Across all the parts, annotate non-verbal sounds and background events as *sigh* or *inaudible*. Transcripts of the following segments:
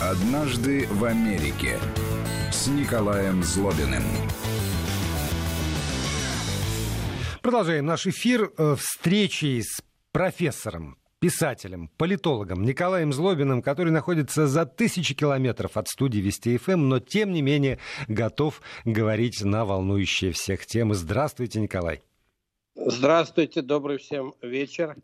«Однажды в Америке» с Николаем Злобиным. Продолжаем наш эфир э, встречи с профессором, писателем, политологом Николаем Злобиным, который находится за тысячи километров от студии Вести ФМ, но тем не менее готов говорить на волнующие всех темы. Здравствуйте, Николай. Здравствуйте, добрый всем вечер.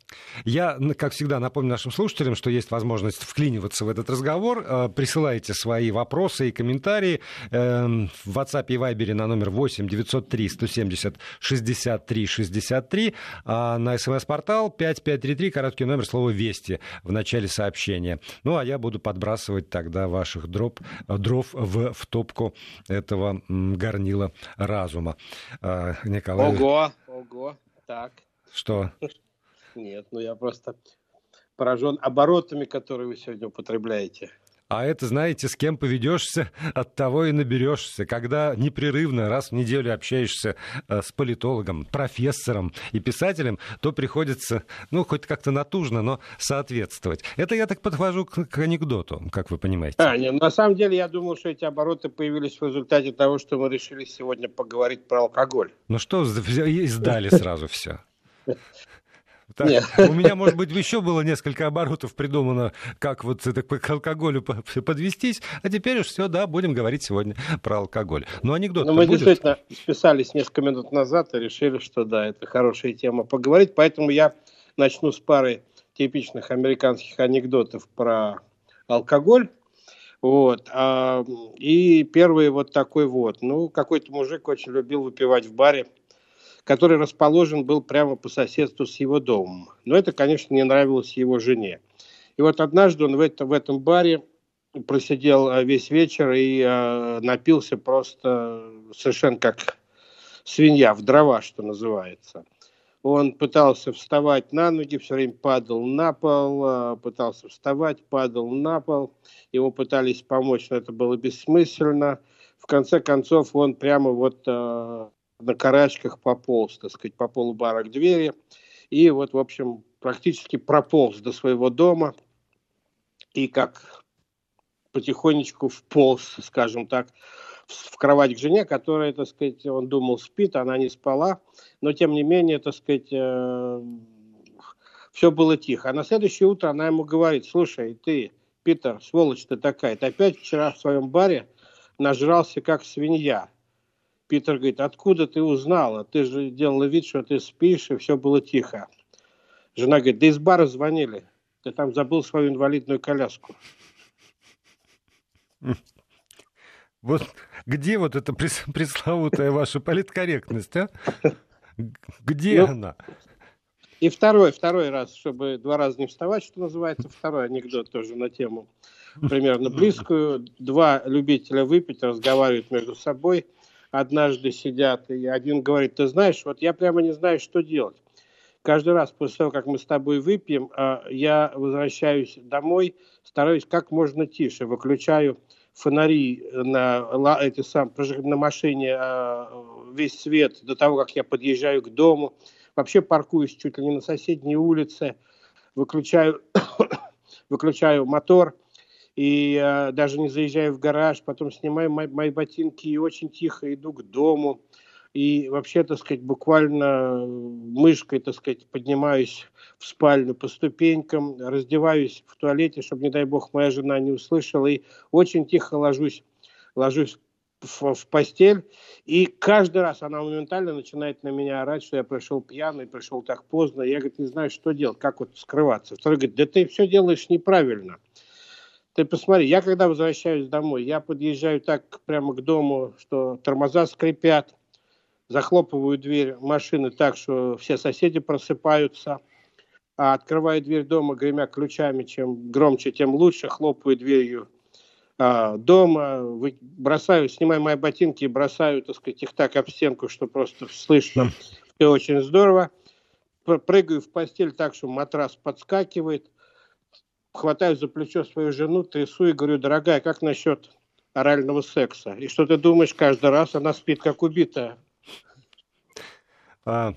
Я, как всегда, напомню нашим слушателям, что есть возможность вклиниваться в этот разговор. Э, присылайте свои вопросы и комментарии эм, в WhatsApp и Viber на номер 8 903 170 63 63, а на смс-портал 5533, короткий номер, слово «Вести» в начале сообщения. Ну, а я буду подбрасывать тогда ваших дров, дров в, в топку этого горнила разума. Э, Николай... Ого! Ого, так. Что? Нет, ну я просто поражен оборотами, которые вы сегодня употребляете. А это, знаете, с кем поведешься, *laughs* от того и наберешься. Когда непрерывно раз в неделю общаешься э, с политологом, профессором и писателем, то приходится, ну, хоть как-то натужно, но соответствовать. Это я так подхожу к, к анекдоту, как вы понимаете. А, нет, на самом деле я думал, что эти обороты появились в результате того, что мы решили сегодня поговорить про алкоголь. Ну что, издали сразу все. *laughs* Так, у меня, может быть, еще было несколько оборотов придумано, как вот это к алкоголю *laughs* подвестись, а теперь уж все, да, будем говорить сегодня про алкоголь. Но анекдот Но мы будет? действительно списались несколько минут назад и решили, что да, это хорошая тема поговорить, поэтому я начну с пары типичных американских анекдотов про алкоголь. Вот. А, и первый вот такой вот. Ну, какой-то мужик очень любил выпивать в баре который расположен был прямо по соседству с его домом. Но это, конечно, не нравилось его жене. И вот однажды он в, это, в этом баре просидел э, весь вечер и э, напился просто совершенно как свинья в дрова, что называется. Он пытался вставать на ноги, все время падал на пол, э, пытался вставать, падал на пол. Ему пытались помочь, но это было бессмысленно. В конце концов, он прямо вот э, на карачках пополз, так сказать, по полу бара к двери. И вот, в общем, практически прополз до своего дома. И как потихонечку вполз, скажем так, в кровать к жене, которая, так сказать, он думал спит, она не спала, но тем не менее, так сказать, э, все было тихо. А на следующее утро она ему говорит, слушай, ты, Питер, сволочь ты такая, ты опять вчера в своем баре нажрался как свинья. Питер говорит, откуда ты узнала? Ты же делала вид, что ты спишь, и все было тихо. Жена говорит, да из бара звонили. Ты там забыл свою инвалидную коляску. *laughs* Вот где вот эта *laughs* пресловутая ваша политкорректность, а? Где ну, она? И второй, второй раз, чтобы два раза не вставать, что называется, второй анекдот тоже на тему примерно близкую. Два любителя выпить разговаривают между собой – однажды сидят, и один говорит, ты знаешь, вот я прямо не знаю, что делать. Каждый раз после того, как мы с тобой выпьем, а, я возвращаюсь домой, стараюсь как можно тише, выключаю фонари на, эти сам, на машине, а, весь свет до того, как я подъезжаю к дому. Вообще паркуюсь чуть ли не на соседней улице, выключаю, *coughs* выключаю мотор – и э, даже не заезжаю в гараж, потом снимаю мои, мои ботинки и очень тихо иду к дому. И вообще, так сказать, буквально мышкой, так сказать, поднимаюсь в спальню по ступенькам, раздеваюсь в туалете, чтобы, не дай бог, моя жена не услышала, и очень тихо ложусь, ложусь в, в постель, и каждый раз она моментально начинает на меня орать, что я пришел пьяный, пришел так поздно, я, говорит, не знаю, что делать, как вот скрываться. Второй говорит, да ты все делаешь неправильно. Ты посмотри, я когда возвращаюсь домой, я подъезжаю так прямо к дому, что тормоза скрипят, захлопываю дверь машины так, что все соседи просыпаются, а открываю дверь дома, гремя ключами, чем громче, тем лучше, хлопаю дверью а, дома, вы, бросаю, снимаю мои ботинки и бросаю, так сказать, их так об стенку, что просто слышно, все очень здорово. Прыгаю в постель так, что матрас подскакивает – хватаю за плечо свою жену, трясу и говорю, дорогая, как насчет орального секса? И что ты думаешь, каждый раз она спит как убитая. А,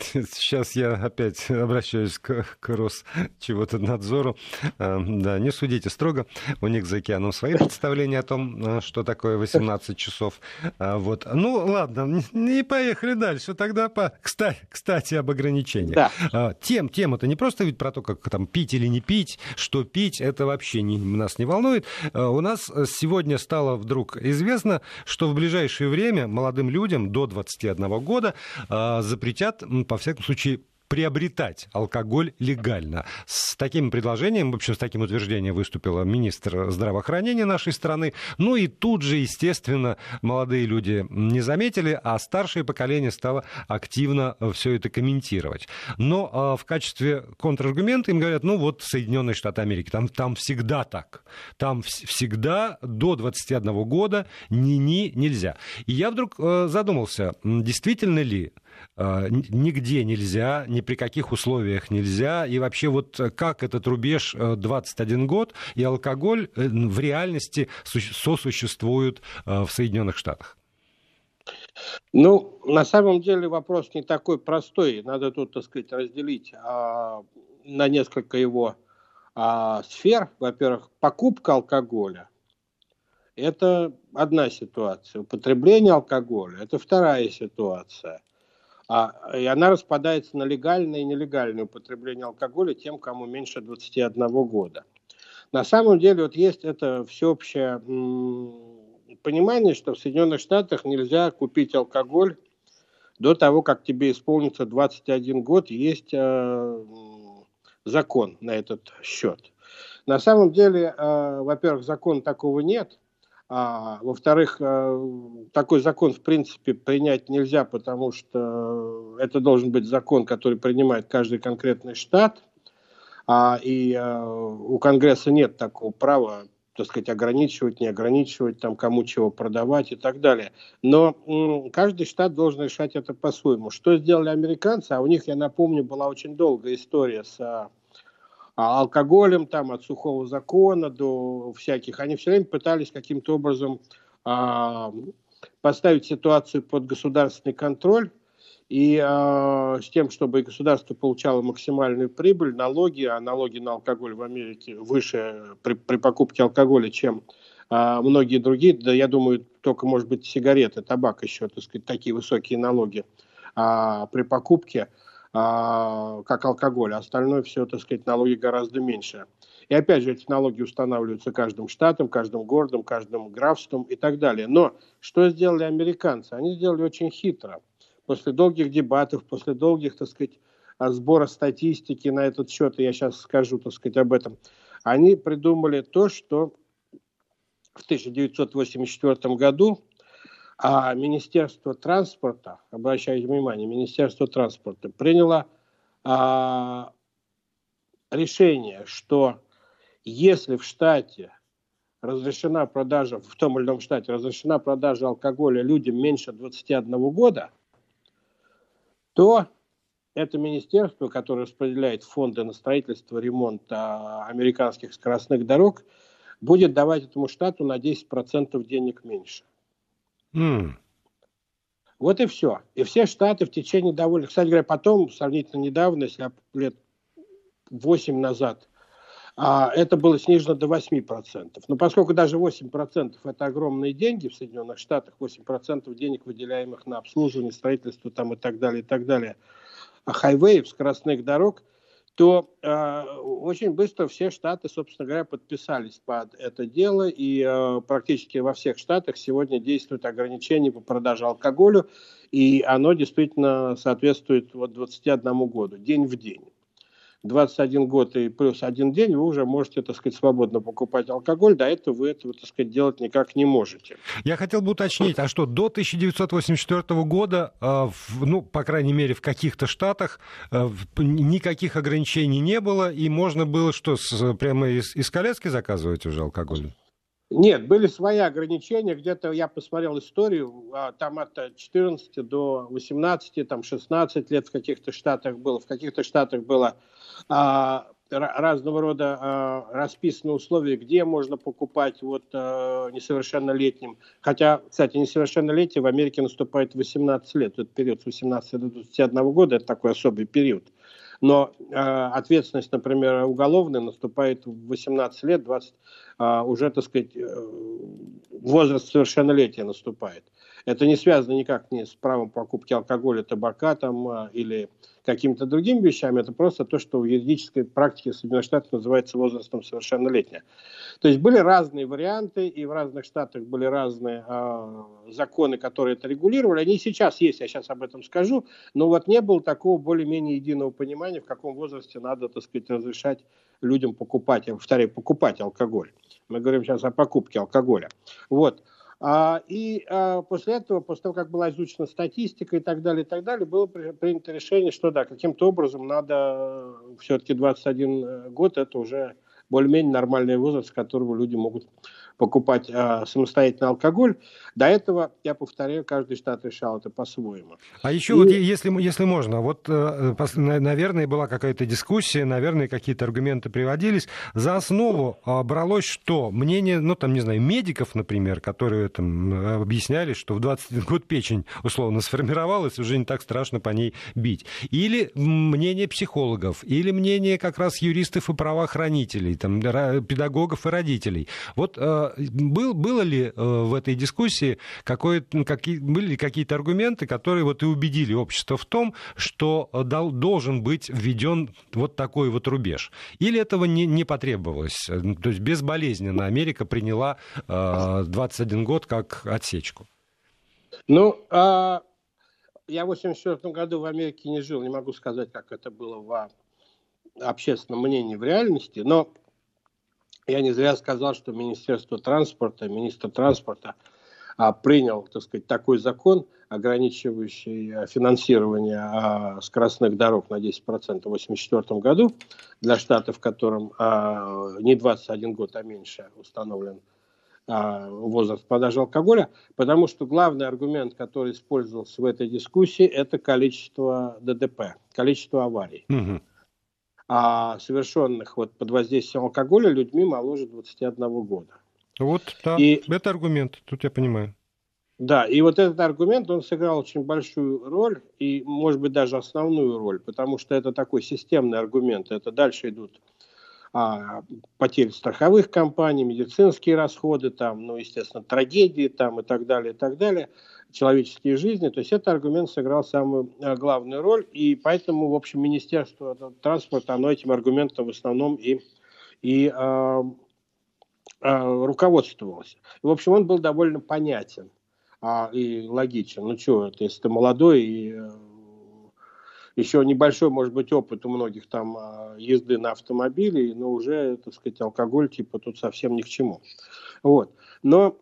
Сейчас я опять обращаюсь к, к Рос чего-то надзору. А, да, не судите строго. У них за океаном свои представления о том, а, что такое 18 часов. А, вот. Ну, ладно, не поехали дальше. Тогда, по... кстати, кстати об ограничениях. Да. Тем, тема-то не просто ведь про то, как там пить или не пить, что пить, это вообще не, нас не волнует. У нас сегодня стало вдруг известно, что в ближайшее время молодым людям до 21 года запретят по всяком случае, приобретать алкоголь легально. С таким предложением, в общем, с таким утверждением выступила министр здравоохранения нашей страны. Ну и тут же, естественно, молодые люди не заметили, а старшее поколение стало активно все это комментировать. Но а, в качестве контраргумента им говорят, ну вот Соединенные Штаты Америки, там, там всегда так. Там всегда до 21 года ни-ни нельзя. И я вдруг э, задумался, действительно ли нигде нельзя, ни при каких условиях нельзя. И вообще вот как этот рубеж 21 э, год и алкоголь э, в реальности сосуществуют в Соединенных Штатах? Ну, на самом деле вопрос не такой простой. Надо тут, так сказать, разделить а, на несколько его а, сфер. Во-первых, покупка алкоголя – это одна ситуация. Употребление алкоголя – это вторая ситуация. А, и она распадается на легальное и нелегальное употребление алкоголя тем, кому меньше 21 года. На самом деле вот есть это всеобщее понимание, что в Соединенных Штатах нельзя купить алкоголь до того, как тебе исполнится 21 год, есть э, закон на этот счет. На самом деле, э, во-первых, закона такого нет, а, во-вторых, э, такой закон, в принципе, принять нельзя, потому что это должен быть закон, который принимает каждый конкретный штат. А, и э, у Конгресса нет такого права, так сказать, ограничивать, не ограничивать, там, кому чего продавать и так далее. Но каждый штат должен решать это по-своему. Что сделали американцы? А у них, я напомню, была очень долгая история с а алкоголем, там, от сухого закона до всяких, они все время пытались каким-то образом а, поставить ситуацию под государственный контроль и а, с тем, чтобы государство получало максимальную прибыль, налоги, а налоги на алкоголь в Америке выше при, при покупке алкоголя, чем а, многие другие, да я думаю, только, может быть, сигареты, табак еще, так сказать, такие высокие налоги а, при покупке – а, как алкоголь, а остальное все, так сказать, налоги гораздо меньше. И опять же, эти налоги устанавливаются каждым штатом, каждым городом, каждым графством и так далее. Но что сделали американцы? Они сделали очень хитро. После долгих дебатов, после долгих, так сказать, сбора статистики на этот счет, и я сейчас скажу, так сказать, об этом, они придумали то, что в 1984 году а Министерство транспорта, обращайте внимание, Министерство транспорта приняло а, решение, что если в штате разрешена продажа, в том или ином штате разрешена продажа алкоголя людям меньше 21 года, то это министерство, которое распределяет фонды на строительство, ремонт а, американских скоростных дорог, будет давать этому штату на 10% денег меньше. Mm. Вот и все. И все штаты в течение довольно... Кстати говоря, потом, сравнительно недавно, если лет 8 назад, а, это было снижено до 8%. Но поскольку даже 8% это огромные деньги в Соединенных Штатах, 8% денег, выделяемых на обслуживание, строительство там и так далее, и так далее, а хайвеев, скоростных дорог, то э, очень быстро все штаты, собственно говоря, подписались под это дело, и э, практически во всех штатах сегодня действуют ограничения по продаже алкоголю, и оно действительно соответствует вот 21 году, день в день. 21 год и плюс один день, вы уже можете, так сказать, свободно покупать алкоголь. До этого вы этого, так сказать, делать никак не можете. Я хотел бы уточнить, а что, до 1984 года, а, ну, по крайней мере, в каких-то штатах а, никаких ограничений не было, и можно было что, прямо из, из коляски заказывать уже алкоголь? Нет, были свои ограничения. Где-то я посмотрел историю, а, там от 14 до 18, там 16 лет в каких-то штатах было, в каких-то штатах было а, разного рода э, расписаны условия, где можно покупать вот э, несовершеннолетним. Хотя, кстати, несовершеннолетие в Америке наступает 18 лет. Этот период с 18 до 21 года – это такой особый период. Но э, ответственность, например, уголовная наступает в 18 лет, 20, э, уже, так сказать, э, возраст совершеннолетия наступает. Это не связано никак не с правом покупки алкоголя, табака там, э, или какими-то другими вещами, это просто то, что в юридической практике Соединенных Штатов называется возрастом совершеннолетия. То есть были разные варианты, и в разных штатах были разные э, законы, которые это регулировали. Они сейчас есть, я сейчас об этом скажу, но вот не было такого более-менее единого понимания, в каком возрасте надо, так сказать, разрешать людям покупать, я повторяю, покупать алкоголь. Мы говорим сейчас о покупке алкоголя. Вот. А, и а, после этого, после того, как была изучена статистика и так далее, и так далее, было принято решение, что да, каким-то образом надо э, все-таки 21 э, год, это уже более-менее нормальный возраст, с которого люди могут покупать э, самостоятельно алкоголь. До этого, я повторяю, каждый штат решал это по-своему. А еще и... вот, если, если можно, вот, э, наверное, была какая-то дискуссия, наверное, какие-то аргументы приводились. За основу э, бралось что? Мнение, ну, там, не знаю, медиков, например, которые там объясняли, что в 21 *laughs* год печень, условно, сформировалась, уже не так страшно по ней бить. Или мнение психологов, или мнение как раз юристов и правоохранителей, там, педагогов и родителей. Вот э, был, было ли э, в этой дискуссии ну, какие, были ли какие-то аргументы, которые вот и убедили общество в том, что э, дал, должен быть введен вот такой вот рубеж? Или этого не, не потребовалось? То есть безболезненно Америка приняла э, 21 год как отсечку? Ну, а я в 1984 году в Америке не жил, не могу сказать, как это было в общественном мнении в реальности, но я не зря сказал, что Министерство транспорта, министр транспорта а, принял, так сказать, такой закон, ограничивающий а, финансирование а, скоростных дорог на 10% в 1984 году для штатов, в котором а, не 21 год, а меньше установлен а, возраст продажи алкоголя, потому что главный аргумент, который использовался в этой дискуссии, это количество ДДП, количество аварий. Угу а совершенных вот под воздействием алкоголя людьми моложе 21 года. Вот, да, и, это аргумент, тут я понимаю. Да, и вот этот аргумент, он сыграл очень большую роль, и, может быть, даже основную роль, потому что это такой системный аргумент. Это дальше идут а, потери страховых компаний, медицинские расходы, там, ну, естественно, трагедии там, и так далее, и так далее человеческие жизни. То есть этот аргумент сыграл самую э, главную роль, и поэтому, в общем, Министерство транспорта, оно этим аргументом в основном и, и э, э, руководствовалось. В общем, он был довольно понятен а, и логичен. Ну что, это, если ты молодой и э, еще небольшой, может быть, опыт у многих там э, езды на автомобиле, но уже, так сказать, алкоголь типа тут совсем ни к чему. Вот. Но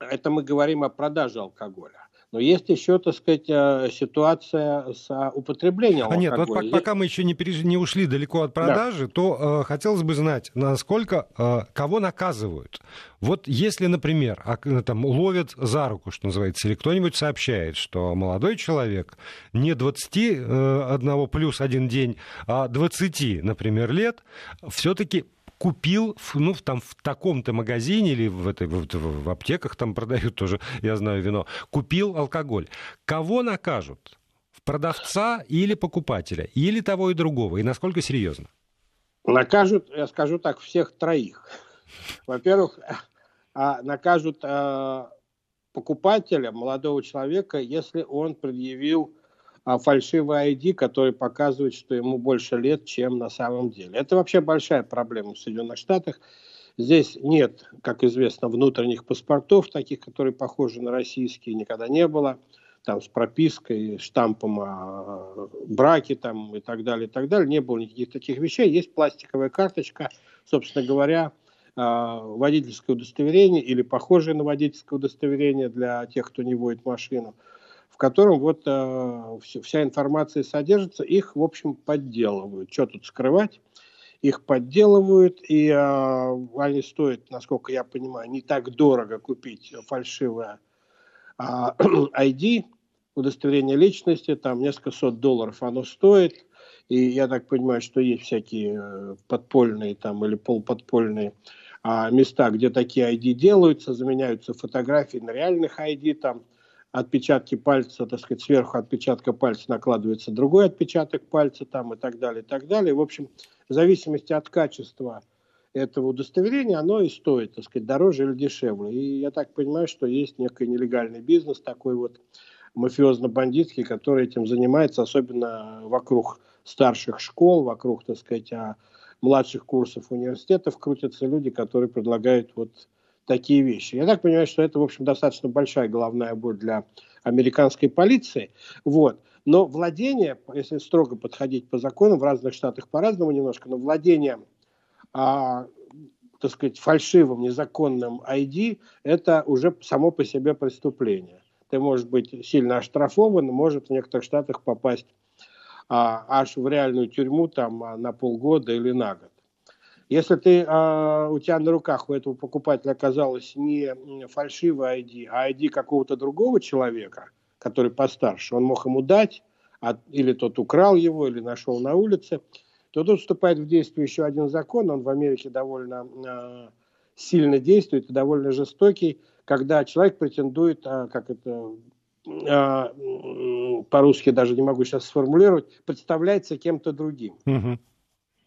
это мы говорим о продаже алкоголя. Но есть еще, так сказать, э, ситуация с а, употреблением алкоголя. А нет, вот пока мы еще не, переж... не ушли далеко от продажи, да. то э, хотелось бы знать, насколько, э, кого наказывают. Вот если, например, э, там, ловят за руку, что называется, или кто-нибудь сообщает, что молодой человек не 21 э, плюс один день, а 20, например, лет, все-таки купил, ну, там, в таком-то магазине или в, этой, в, в аптеках там *laughs* продают тоже, я знаю, вино, купил алкоголь. Кого накажут? Продавца или покупателя? Или того и другого? И насколько серьезно? Накажут, я скажу так, всех троих. Во-первых, а, накажут а, покупателя, молодого человека, если он предъявил а фальшивый ID, который показывает, что ему больше лет, чем на самом деле. Это вообще большая проблема в Соединенных Штатах. Здесь нет, как известно, внутренних паспортов, таких, которые похожи на российские, никогда не было. Там с пропиской, штампом о браке там, и так далее, и так далее. Не было никаких таких вещей. Есть пластиковая карточка, собственно говоря, а, водительское удостоверение или похожее на водительское удостоверение для тех, кто не водит машину – котором вот э, вся информация содержится, их, в общем, подделывают. Что тут скрывать? Их подделывают, и э, они стоят, насколько я понимаю, не так дорого купить фальшивое *clears throat* э, ID, удостоверение личности, там несколько сот долларов оно стоит. И я так понимаю, что есть всякие э, подпольные там или полуподпольные а, места, где такие ID делаются, заменяются фотографии на реальных ID, там отпечатки пальца, так сказать, сверху отпечатка пальца накладывается другой отпечаток пальца там и так далее, и так далее. В общем, в зависимости от качества этого удостоверения, оно и стоит, так сказать, дороже или дешевле. И я так понимаю, что есть некий нелегальный бизнес такой вот мафиозно-бандитский, который этим занимается, особенно вокруг старших школ, вокруг, так сказать, а, младших курсов университетов крутятся люди, которые предлагают вот такие вещи. Я так понимаю, что это, в общем, достаточно большая головная боль для американской полиции. Вот. Но владение, если строго подходить по законам, в разных штатах по-разному немножко, но владение, а, так сказать, фальшивым, незаконным ID, это уже само по себе преступление. Ты можешь быть сильно оштрафован, может в некоторых штатах попасть а, аж в реальную тюрьму там а, на полгода или на год. Если ты, а, у тебя на руках у этого покупателя оказалось не фальшивый ID, а ID какого-то другого человека, который постарше, он мог ему дать, а, или тот украл его, или нашел на улице, то тут вступает в действие еще один закон, он в Америке довольно а, сильно действует и довольно жестокий, когда человек претендует, а, как это а, по-русски даже не могу сейчас сформулировать, представляется кем-то другим. Угу.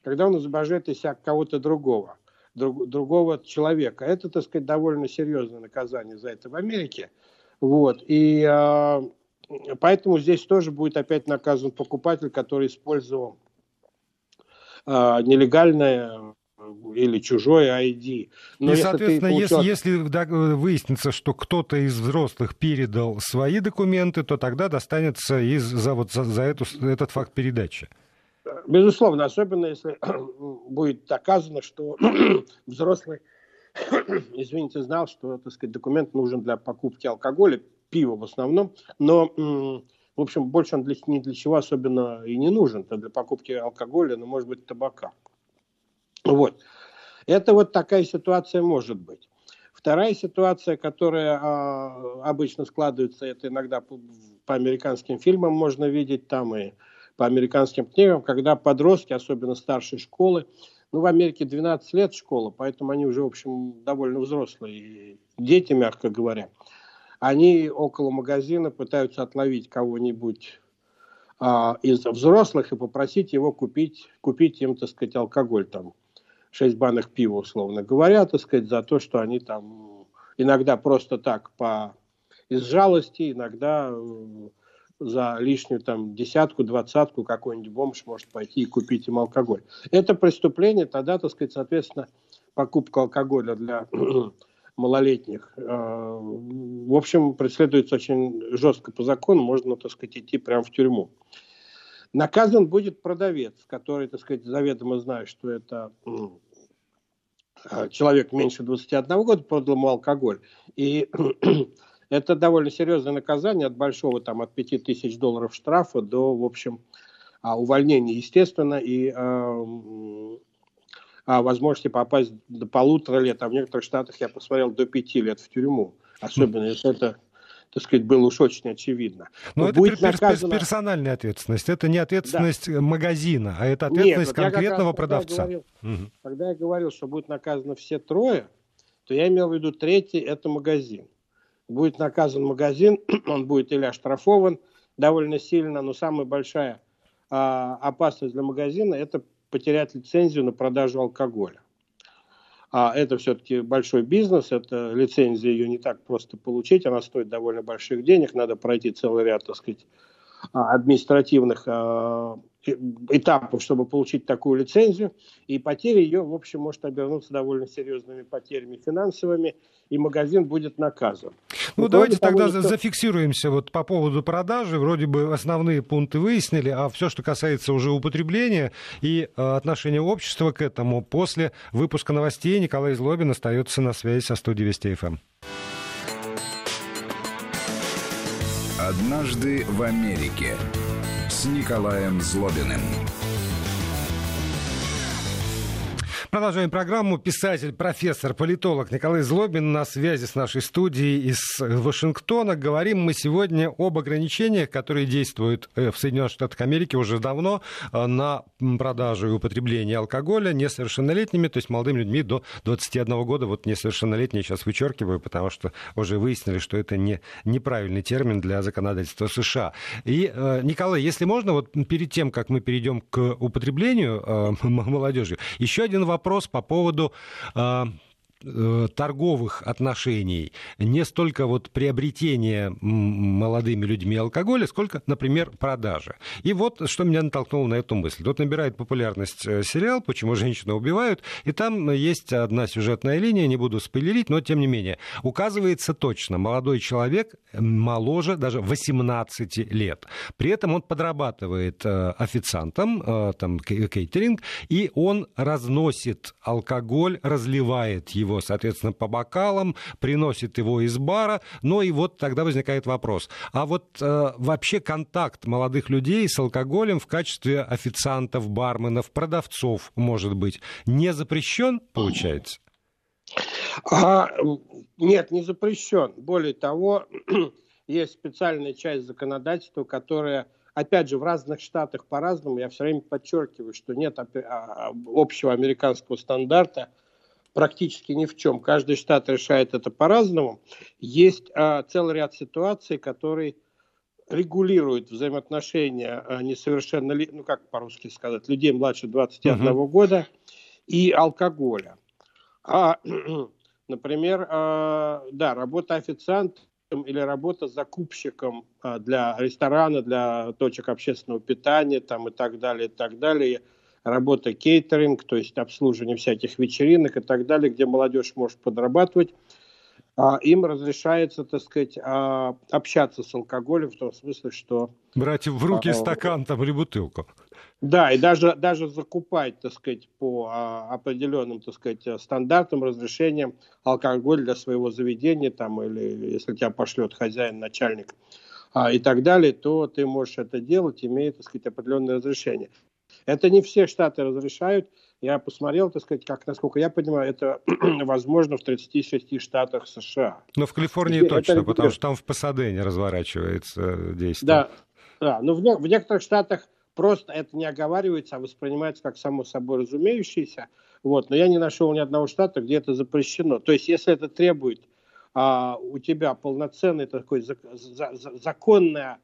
Когда он изображает из себя кого-то другого, друг, другого человека. Это, так сказать, довольно серьезное наказание за это в Америке. Вот. И э, поэтому здесь тоже будет опять наказан покупатель, который использовал э, нелегальное или чужой ID. Но и, если соответственно, если, если выяснится, что кто-то из взрослых передал свои документы, то тогда достанется из, за, вот, за, за эту, этот факт передачи. Безусловно, особенно если *clears throat* будет доказано, что *clears throat* взрослый, *clears throat* извините, знал, что, так сказать, документ нужен для покупки алкоголя, пива в основном, но, в общем, больше он для, ни для чего особенно и не нужен, это для покупки алкоголя, но, может быть, табака. Вот. Это вот такая ситуация может быть. Вторая ситуация, которая а, обычно складывается, это иногда по, по американским фильмам можно видеть там и по американским книгам, когда подростки, особенно старшей школы, ну, в Америке 12 лет школа, поэтому они уже, в общем, довольно взрослые, дети, мягко говоря. Они около магазина пытаются отловить кого-нибудь а, из взрослых и попросить его купить, купить им, так сказать, алкоголь там 6 банок пива, условно говоря, так сказать, за то, что они там иногда просто так по из жалости, иногда э, за лишнюю там десятку, двадцатку какой-нибудь бомж может пойти и купить им алкоголь. Это преступление, тогда, так сказать, соответственно, покупка алкоголя для *clears throat* малолетних, э, в общем, преследуется очень жестко по закону, можно, так сказать, идти прямо в тюрьму. Наказан будет продавец, который, так сказать, заведомо знает, что это а, человек меньше 21 года продал ему алкоголь. И это довольно серьезное наказание от большого, там, от 5000 долларов штрафа до, в общем, а, увольнения, естественно, и а, возможности попасть до полутора лет, а в некоторых штатах, я посмотрел, до пяти лет в тюрьму. Особенно, если это так сказать, было уж очень очевидно. Но, Но это будет пер- наказано... персональная ответственность, это не ответственность да. магазина, а это ответственность Нет, конкретного раз, продавца. Когда я, говорил, угу. когда я говорил, что будет наказано все трое, то я имел в виду третий – это магазин. Будет наказан магазин, *clears throat* он будет или оштрафован довольно сильно, но самая большая а, опасность для магазина – это потерять лицензию на продажу алкоголя. А это все-таки большой бизнес, это лицензия, ее не так просто получить, она стоит довольно больших денег, надо пройти целый ряд, так сказать, административных а, этапов, чтобы получить такую лицензию, и потеря ее, в общем, может обернуться довольно серьезными потерями финансовыми, и магазин будет наказан. Ну, давайте тогда что... зафиксируемся вот по поводу продажи. Вроде бы основные пункты выяснили, а все, что касается уже употребления и э, отношения общества к этому, после выпуска новостей Николай Злобин остается на связи со студией Вести ФМ. Однажды в Америке с Николаем Злобиным. Продолжаем программу. Писатель, профессор, политолог Николай Злобин на связи с нашей студией из Вашингтона. Говорим мы сегодня об ограничениях, которые действуют э, в Соединенных Штатах Америки уже давно э, на продажу и употребление алкоголя несовершеннолетними, то есть молодыми людьми до 21 года. Вот несовершеннолетние сейчас вычеркиваю, потому что уже выяснили, что это не, неправильный термин для законодательства США. И, э, Николай, если можно, вот перед тем, как мы перейдем к употреблению молодежи, еще один вопрос вопрос по поводу а, торговых отношений, не столько вот приобретения молодыми людьми алкоголя, сколько, например, продажи. И вот что меня натолкнуло на эту мысль. Тут набирает популярность э, сериал «Почему женщины убивают», и там есть одна сюжетная линия, не буду спойлерить, но тем не менее, указывается точно, молодой человек моложе даже 18 лет. При этом он подрабатывает э, официантом, там, кейтеринг, и он разносит алкоголь, разливает его его, соответственно, по бокалам, приносит его из бара. Ну и вот тогда возникает вопрос. А вот э, вообще контакт молодых людей с алкоголем в качестве официантов, барменов, продавцов, может быть, не запрещен, получается? А, нет, не запрещен. Более того, *clears throat* есть специальная часть законодательства, которая, опять же, в разных штатах по-разному. Я все время подчеркиваю, что нет а, общего американского стандарта – практически ни в чем. Каждый штат решает это по-разному. Есть а, целый ряд ситуаций, которые регулируют взаимоотношения а, несовершеннолетних, ну как по-русски сказать, людей младше 21 uh-huh. года и алкоголя. А, *clears throat* например, а, да, работа официантом или работа закупщиком а, для ресторана, для точек общественного питания там, и так далее, и так далее – работа кейтеринг, то есть обслуживание всяких вечеринок и так далее, где молодежь может подрабатывать, а им разрешается, так сказать, а, общаться с алкоголем в том смысле, что... Брать в руки а, стакан там или бутылку. Да, и даже, даже закупать, так сказать, по а, определенным, так сказать, стандартам, разрешениям алкоголь для своего заведения, там, или если тебя пошлет хозяин, начальник, а, и так далее, то ты можешь это делать, имея, так сказать, определенное разрешение. Это не все штаты разрешают. Я посмотрел, так сказать, как, насколько я понимаю, это *clears throat* возможно в 36 штатах США. Но в Калифорнии это, точно, это, потому что там в Пасадене разворачивается действие. Да, да. но в, не, в некоторых штатах просто это не оговаривается, а воспринимается как само собой разумеющееся. Вот. Но я не нашел ни одного штата, где это запрещено. То есть, если это требует а, у тебя полноценное такое за, за, законное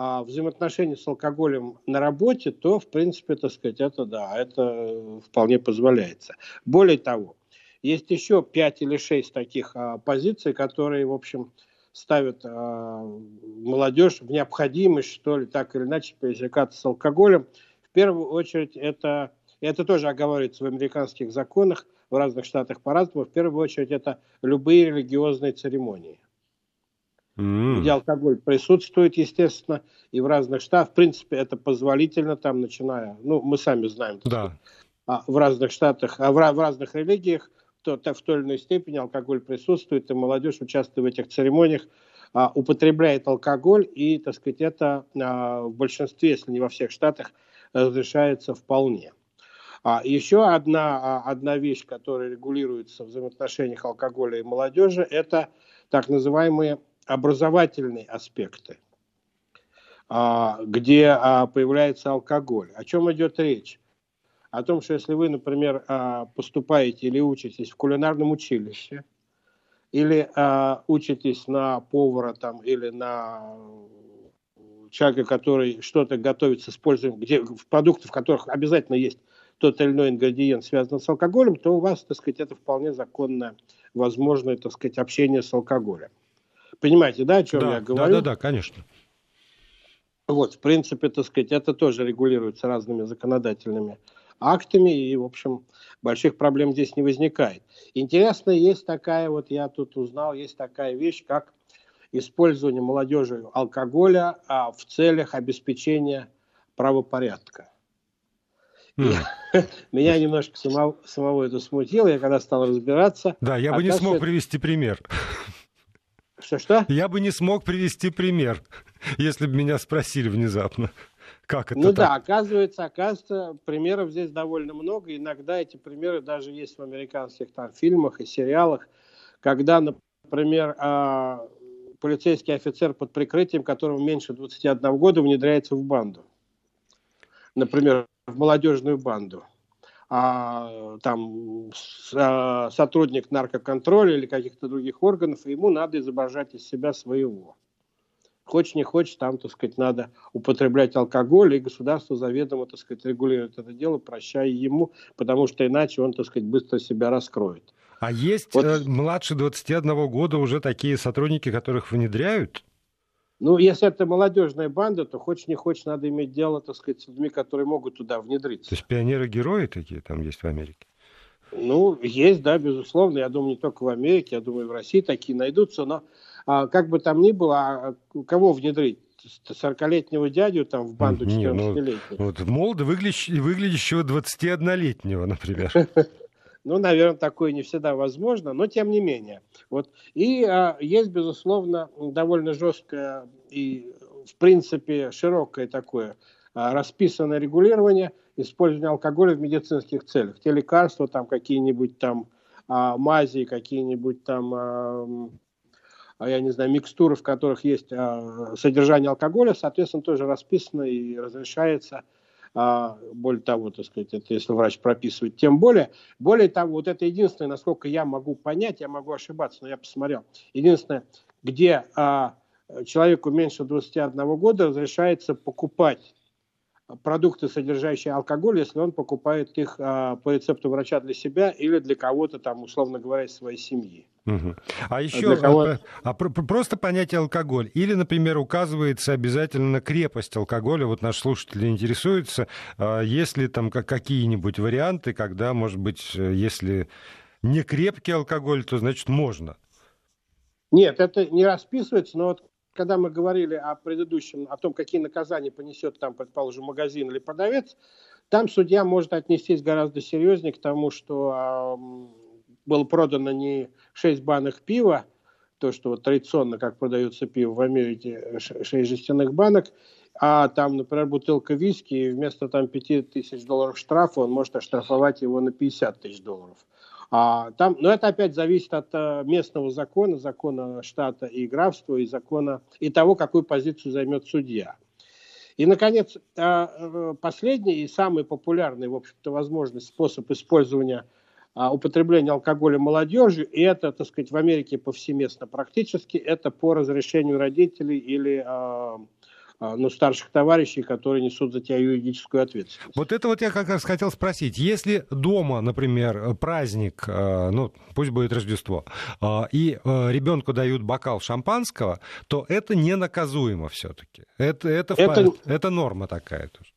а, взаимоотношения с алкоголем на работе, то, в принципе, так сказать, это да, это вполне позволяется. Более того, есть еще пять или шесть таких а, позиций, которые, в общем, ставят а, молодежь в необходимость, что ли, так или иначе, пересекаться с алкоголем. В первую очередь, это, это тоже оговаривается в американских законах, в разных штатах по-разному. В первую очередь, это любые религиозные церемонии mm. где алкоголь присутствует, естественно, и в разных штатах. В принципе, это позволительно там, начиная, ну, мы сами знаем, да. а, в разных штатах, а в, в разных религиях то, то в той или иной степени алкоголь присутствует, и молодежь, участвует в этих церемониях, а, употребляет алкоголь, и, так сказать, это а, в большинстве, если не во всех штатах, разрешается вполне. А еще одна, а, одна вещь, которая регулируется в взаимоотношениях алкоголя и молодежи, это так называемые образовательные аспекты, а, где а, появляется алкоголь. О чем идет речь? О том, что если вы, например, а, поступаете или учитесь в кулинарном училище, или учитесь на повара там, или на человека, который что-то готовит с использованием, где, в продуктах, в которых обязательно есть тот или иной ингредиент, связанный с алкоголем, то у вас, так сказать, это вполне законное, возможное, так сказать, общение с алкоголем. Понимаете, да, о чем да, я говорю? Да, да, да, конечно. Вот, в принципе, так сказать, это тоже регулируется разными законодательными актами, и, в общем, больших проблем здесь не возникает. Интересно, есть такая, вот я тут узнал, есть такая вещь, как использование молодежи алкоголя а, в целях обеспечения правопорядка. Mm. *laughs* Меня немножко самого, самого это смутило, я когда стал разбираться. Да, я бы не смог привести пример. Что-что? Я бы не смог привести пример, *laughs* если бы меня спросили внезапно. Как это ну так? да, оказывается, оказывается, примеров здесь довольно много. Иногда эти примеры даже есть в американских там фильмах и сериалах, когда, например, а, полицейский офицер под прикрытием, которому меньше 21 года, внедряется в банду. Например, в молодежную банду. А, там а, сотрудник наркоконтроля или каких-то других органов, ему надо изображать из себя своего. Хочешь не хочешь, там, так сказать, надо употреблять алкоголь, и государство заведомо, так сказать, регулирует это дело, прощая ему, потому что иначе он, так сказать, быстро себя раскроет. А есть вот. э, младше 21 года уже такие сотрудники, которых внедряют? Ну, если это молодежная банда, то хочешь не хочешь, надо иметь дело, так сказать, с людьми, которые могут туда внедриться. То есть пионеры-герои такие там есть в Америке? Ну, есть, да, безусловно. Я думаю, не только в Америке, я думаю, в России такие найдутся. Но а, как бы там ни было, а, кого внедрить? 40-летнего дядю там в банду 14-летнего. Ну, вот молодо выглядящего, выглядящего 21-летнего, например. *laughs* Ну, наверное, такое не всегда возможно, но тем не менее. Вот. И а, есть, безусловно, довольно жесткое и, в принципе, широкое такое а, расписанное регулирование использования алкоголя в медицинских целях. Те лекарства, там какие-нибудь там а, мази, какие-нибудь там, а, а, я не знаю, микстуры, в которых есть а, содержание алкоголя, соответственно, тоже расписано и разрешается – а, более того, так сказать, это если врач прописывает, тем более. Более того, вот это единственное, насколько я могу понять, я могу ошибаться, но я посмотрел, единственное, где а, человеку меньше 21 года разрешается покупать продукты, содержащие алкоголь, если он покупает их а, по рецепту врача для себя или для кого-то там, условно говоря, из своей семьи. Угу. А еще кого... а, а, просто понятие алкоголь. Или, например, указывается обязательно на крепость алкоголя. Вот наш слушатель интересуется, а, есть ли там какие-нибудь варианты, когда, может быть, если не крепкий алкоголь, то значит можно. Нет, это не расписывается, но вот когда мы говорили о предыдущем, о том, какие наказания понесет там, предположим, магазин или продавец, там судья может отнестись гораздо серьезнее к тому, что э, было продано не 6 банок пива, то, что вот традиционно, как продается пиво в Америке, 6 жестяных банок, а там, например, бутылка виски, и вместо там 5 тысяч долларов штрафа он может оштрафовать его на 50 тысяч долларов. А, там, но это опять зависит от а, местного закона, закона штата и графства, и закона, и того, какую позицию займет судья. И, наконец, а, э, последний и самый популярный, в общем-то, возможный способ использования а, употребления алкоголя молодежи, и это, так сказать, в Америке повсеместно практически, это по разрешению родителей или а, ну, старших товарищей, которые несут за тебя юридическую ответственность. Вот это вот я как раз хотел спросить. Если дома, например, праздник, э, ну, пусть будет Рождество, э, и э, ребенку дают бокал шампанского, то это не наказуемо все-таки. Это, это, это, это норма такая тоже.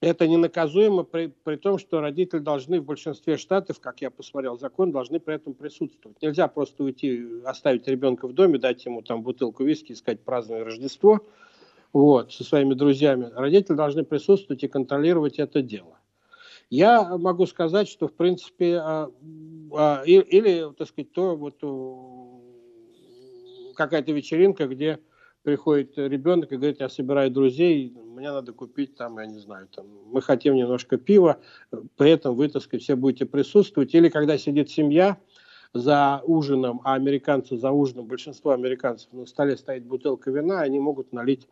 Это не наказуемо при, при том, что родители должны в большинстве штатов, как я посмотрел закон, должны при этом присутствовать. Нельзя просто уйти, оставить ребенка в доме, дать ему там бутылку виски и сказать праздновать Рождество – вот, со своими друзьями, родители должны присутствовать и контролировать это дело. Я могу сказать, что в принципе, а, а, или, или, так сказать, то вот какая-то вечеринка, где приходит ребенок и говорит, я собираю друзей, мне надо купить там, я не знаю, там, мы хотим немножко пива, при этом вы, так сказать, все будете присутствовать. Или когда сидит семья за ужином, а американцы за ужином, большинство американцев на столе стоит бутылка вина, они могут налить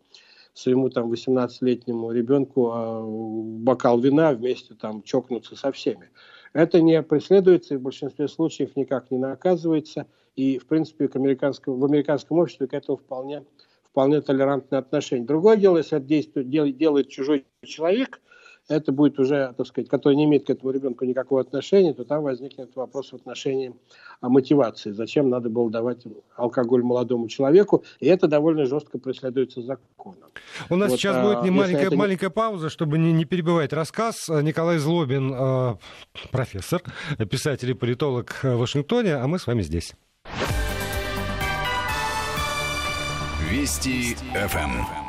своему там 18-летнему ребенку а, бокал вина вместе там чокнуться со всеми. Это не преследуется и в большинстве случаев никак не наказывается. И, в принципе, к американскому, в американском обществе к этому вполне, вполне толерантное отношение. Другое дело, если это действует, делает, чужой человек – это будет уже, так сказать, который не имеет к этому ребенку никакого отношения, то там возникнет вопрос в отношении а, мотивации. Зачем надо было давать алкоголь молодому человеку? И это довольно жестко преследуется законом. У нас вот, сейчас а, будет не маленькая, это... маленькая пауза, чтобы не, не перебивать рассказ. Николай Злобин, э, профессор, писатель и политолог в Вашингтоне, а мы с вами здесь. Вести ФМ.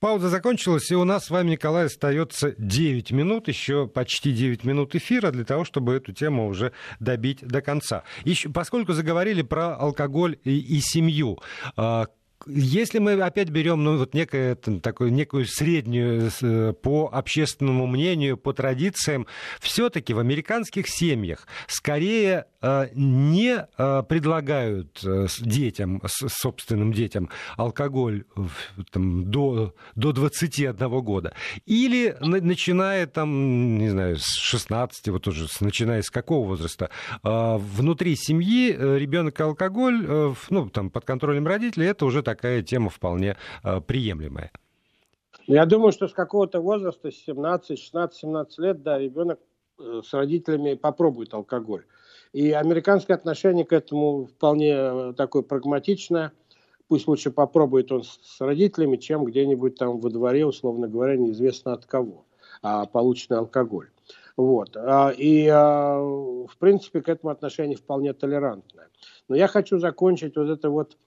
Пауза закончилась, и у нас с вами, Николай, остается 9 минут, еще почти 9 минут эфира для того, чтобы эту тему уже добить до конца. Еще, поскольку заговорили про алкоголь и, и семью, а, если мы опять берем ну, вот некое, такую, некую среднюю э, по общественному мнению, по традициям, все-таки в американских семьях скорее э, не э, предлагают детям, собственным детям, алкоголь там, до, до 21 года. Или начиная там, не знаю, с 16, вот уже начиная с какого возраста, внутри семьи ребенок алкоголь, ну, там, под контролем родителей, это уже такая тема вполне э, приемлемая. Я думаю, что с какого-то возраста, 17, 16, 17 лет, да, ребенок э, с родителями попробует алкоголь. И американское отношение к этому вполне э, такое прагматичное. Пусть лучше попробует он с родителями, чем где-нибудь там во дворе, условно говоря, неизвестно от кого, а полученный алкоголь. Вот. А, и, а, в принципе, к этому отношение вполне толерантное. Но я хочу закончить вот это вот а,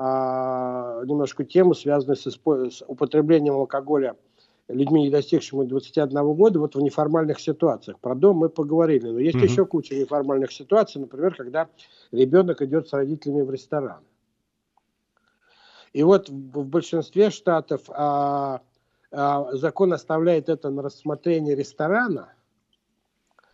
немножко тему, связанную с, с употреблением алкоголя людьми, не достигшими 21 года, вот в неформальных ситуациях. Про дом мы поговорили, но есть mm-hmm. еще куча неформальных ситуаций, например, когда ребенок идет с родителями в ресторан. И вот в, в большинстве штатов а, а, закон оставляет это на рассмотрение ресторана,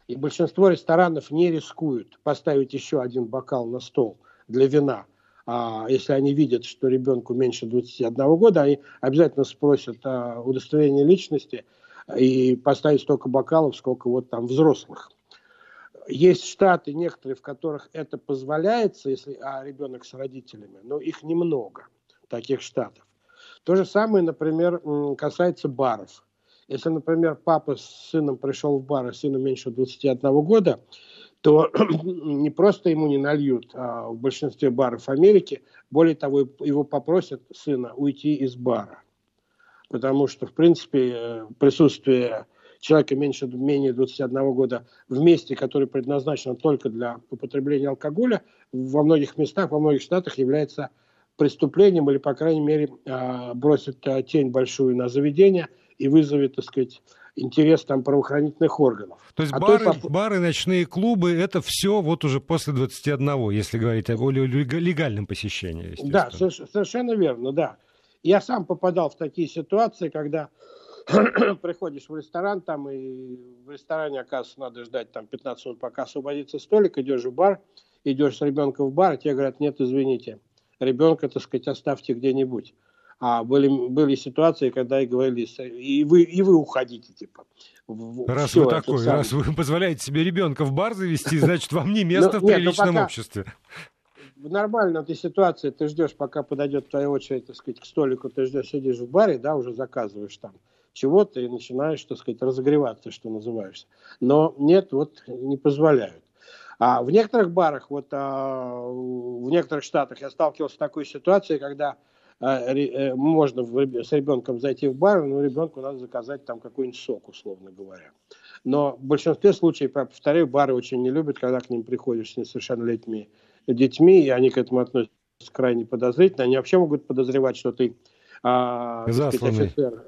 и большинство ресторанов не рискуют поставить еще один бокал на стол для вина – а если они видят, что ребенку меньше 21 года, они обязательно спросят удостоверение личности и поставить столько бокалов, сколько вот там взрослых. Есть штаты некоторые, в которых это позволяется, если а ребенок с родителями, но их немного, таких штатов. То же самое, например, касается баров. Если, например, папа с сыном пришел в бар, а сыну меньше 21 года, то *clears throat* не просто ему не нальют а в большинстве баров Америки, более того, его попросят сына уйти из бара. Потому что, в принципе, э, присутствие человека меньше, менее 21 года в месте, которое предназначено только для употребления алкоголя, во многих местах, во многих штатах является преступлением или, по крайней мере, а, бросит а, тень большую на заведение и вызовет, так сказать, интерес там правоохранительных органов. То есть а бары, то... бары, ночные клубы, это все вот уже после 21, если говорить о легальном посещении. Да, совершенно верно, да. Я сам попадал в такие ситуации, когда *clears throat* приходишь в ресторан, там и в ресторане, оказывается, надо ждать там 15 минут, пока освободится столик, идешь в бар, идешь с ребенком в бар, и тебе говорят, нет, извините, ребенка, так сказать, оставьте где-нибудь. А были, были ситуации, когда и говорили, и вы, и вы уходите, типа. Раз Все, вы такой, сам... раз вы позволяете себе ребенка в бар завести, *laughs* значит, вам не место в ну, приличном обществе. В нормальной этой ситуации ты ждешь, пока подойдет твоя очередь, так сказать, к столику, ты ждешь, сидишь в баре, да, уже заказываешь там чего-то и начинаешь, так сказать, разогреваться, что называешься. Но нет, вот не позволяют. А в некоторых барах, вот а, в некоторых штатах я сталкивался с такой ситуацией, когда можно с ребенком зайти в бар, но ребенку надо заказать там какой-нибудь сок, условно говоря. Но в большинстве случаев, повторяю, бары очень не любят, когда к ним приходишь с несовершеннолетними детьми, и они к этому относятся крайне подозрительно. Они вообще могут подозревать, что ты а, сказать, офицер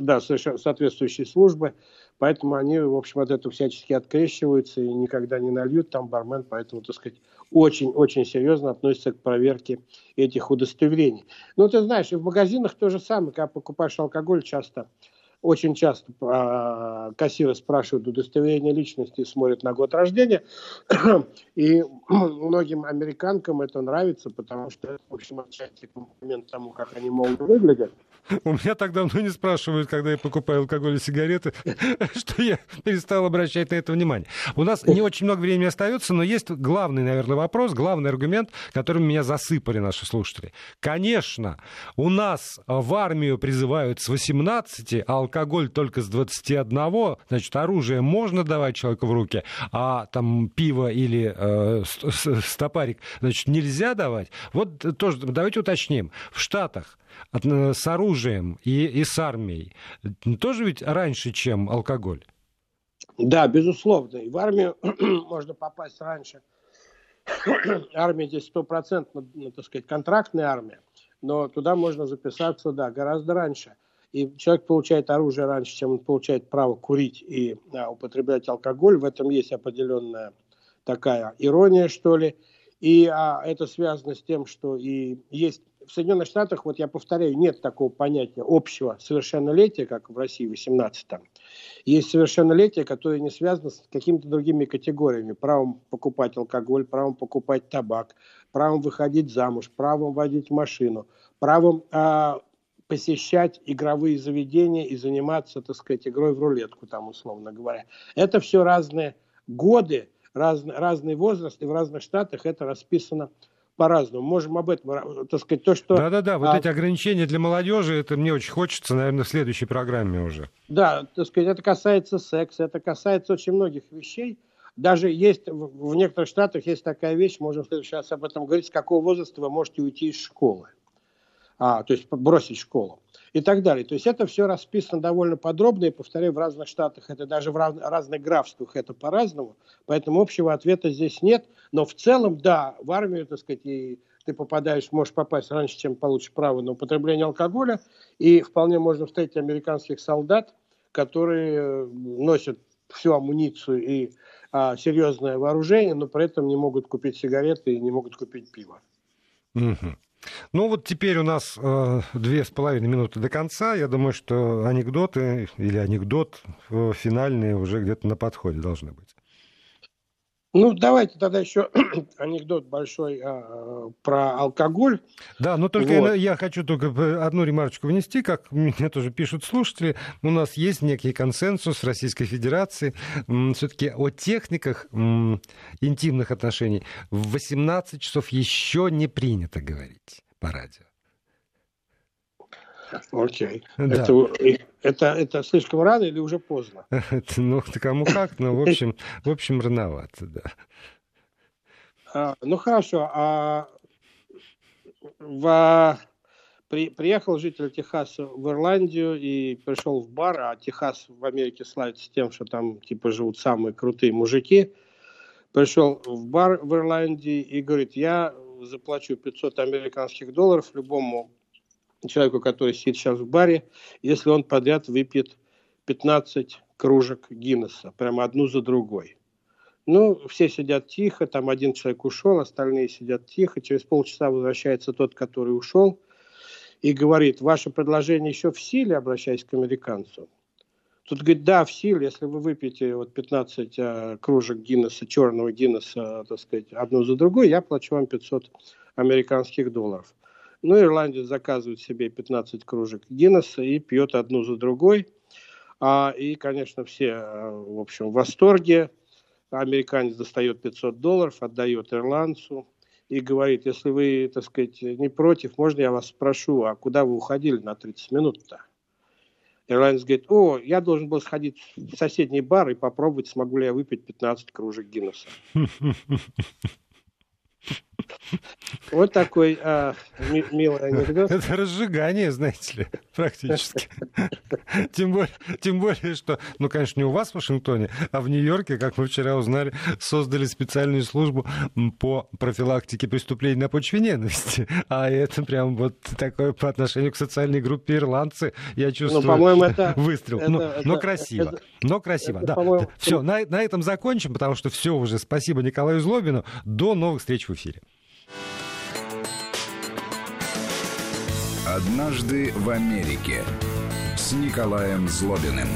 да, соответствующей службы. Поэтому они, в общем, от этого всячески открещиваются и никогда не нальют там бармен, поэтому, так сказать, очень-очень серьезно относятся к проверке этих удостоверений. Ну, ты знаешь, и в магазинах то же самое, когда покупаешь алкоголь, часто, очень часто э, кассиры спрашивают удостоверение личности, смотрят на год рождения, *clears throat* и *clears throat* многим американкам это нравится, потому что это, в общем, отчасти комплимент тому, как они молодо выглядят. У меня так давно не спрашивают, когда я покупаю алкоголь и сигареты, *laughs* что я перестал обращать на это внимание. У нас не очень много времени остается, но есть главный, наверное, вопрос, главный аргумент, которым меня засыпали наши слушатели. Конечно, у нас в армию призывают с 18, а алкоголь только с 21, значит, оружие можно давать человеку в руки, а там пиво или э, стопарик, значит, нельзя давать. Вот тоже давайте уточним. В Штатах Э, с оружием и, и с армией тоже ведь раньше, чем алкоголь? Да, безусловно. И в армию *clears throat* можно попасть раньше. *clears throat* армия здесь стопроцентно, ну, так сказать, контрактная армия. Но туда можно записаться, да, гораздо раньше. И человек получает оружие раньше, чем он получает право курить и да, употреблять алкоголь. В этом есть определенная такая ирония, что ли. И а, это связано с тем, что и есть в Соединенных Штатах, вот я повторяю, нет такого понятия общего совершеннолетия, как в России в 18-м. Есть совершеннолетие, которое не связано с какими-то другими категориями. Правом покупать алкоголь, правом покупать табак, правом выходить замуж, правом водить машину, правом э, посещать игровые заведения и заниматься, так сказать, игрой в рулетку, там, условно говоря. Это все разные годы, раз, разный возраст, и в разных штатах это расписано по-разному. Можем об этом, так сказать, то, что... Да-да-да, вот а... эти ограничения для молодежи, это мне очень хочется, наверное, в следующей программе уже. Да, так сказать, это касается секса, это касается очень многих вещей. Даже есть, в некоторых штатах есть такая вещь, можем в следующий раз об этом говорить, с какого возраста вы можете уйти из школы а, то есть бросить школу и так далее. То есть это все расписано довольно подробно, и, повторяю, в разных штатах, это даже в раз, разных графствах это по-разному, поэтому общего ответа здесь нет, но в целом, да, в армию, так сказать, и ты попадаешь, можешь попасть раньше, чем получишь право на употребление алкоголя, и вполне можно встретить американских солдат, которые э, носят всю амуницию и а, серьезное вооружение, но при этом не могут купить сигареты и не могут купить пиво. Угу. Ну вот теперь у нас э, две с половиной минуты до конца. Я думаю, что анекдоты или анекдот э, финальные уже где-то на подходе должны быть. Ну, давайте тогда еще *clears throat* анекдот большой а, про алкоголь. Да, но только вот. я, я хочу только одну ремарочку внести, как *laughs* мне тоже пишут слушатели. У нас есть некий консенсус Российской Федерации все-таки о техниках интимных отношений. В 18 часов еще не принято говорить по радио. Окей. Да. Это, это, это слишком рано или уже поздно? *laughs* ну, кому как, но в общем, в общем рановато, да. А, ну хорошо, а в, при, приехал житель Техаса в Ирландию и пришел в бар, а Техас в Америке славится тем, что там типа живут самые крутые мужики. Пришел в бар в Ирландии и говорит, я заплачу 500 американских долларов любому человеку, который сидит сейчас в баре, если он подряд выпьет 15 кружек Гиннесса, прямо одну за другой. Ну, все сидят тихо, там один человек ушел, остальные сидят тихо. Через полчаса возвращается тот, который ушел, и говорит, ваше предложение еще в силе, обращаясь к американцу. Тут говорит, да, в силе, если вы выпьете вот 15 а, кружек Гиннесса, черного Гиннесса, так сказать, одну за другой, я плачу вам 500 американских долларов. Ну, ирландец заказывает себе 15 кружек Гиннесса и пьет одну за другой. А, и, конечно, все, э, в общем, в восторге. Американец достает 500 долларов, отдает ирландцу и говорит, если вы, так сказать, не против, можно я вас спрошу, а куда вы уходили на 30 минут-то? Ирландец говорит, о, я должен был сходить в соседний бар и попробовать, смогу ли я выпить 15 кружек Гиннесса. *laughs* Вот такой а, ми- милый анекдот. Это разжигание, знаете ли, практически. Тем более, тем более, что, ну, конечно, не у вас в Вашингтоне, а в Нью-Йорке, как мы вчера узнали, создали специальную службу по профилактике преступлений на почве ненависти. А это прям вот такое по отношению к социальной группе ирландцы. Я чувствую ну, по-моему, это, выстрел. Это, но, это, но красиво. Это, но красиво, это, да. Все, на, на этом закончим, потому что все уже. Спасибо Николаю Злобину. До новых встреч в эфире. «Однажды в Америке» с Николаем Злобиным.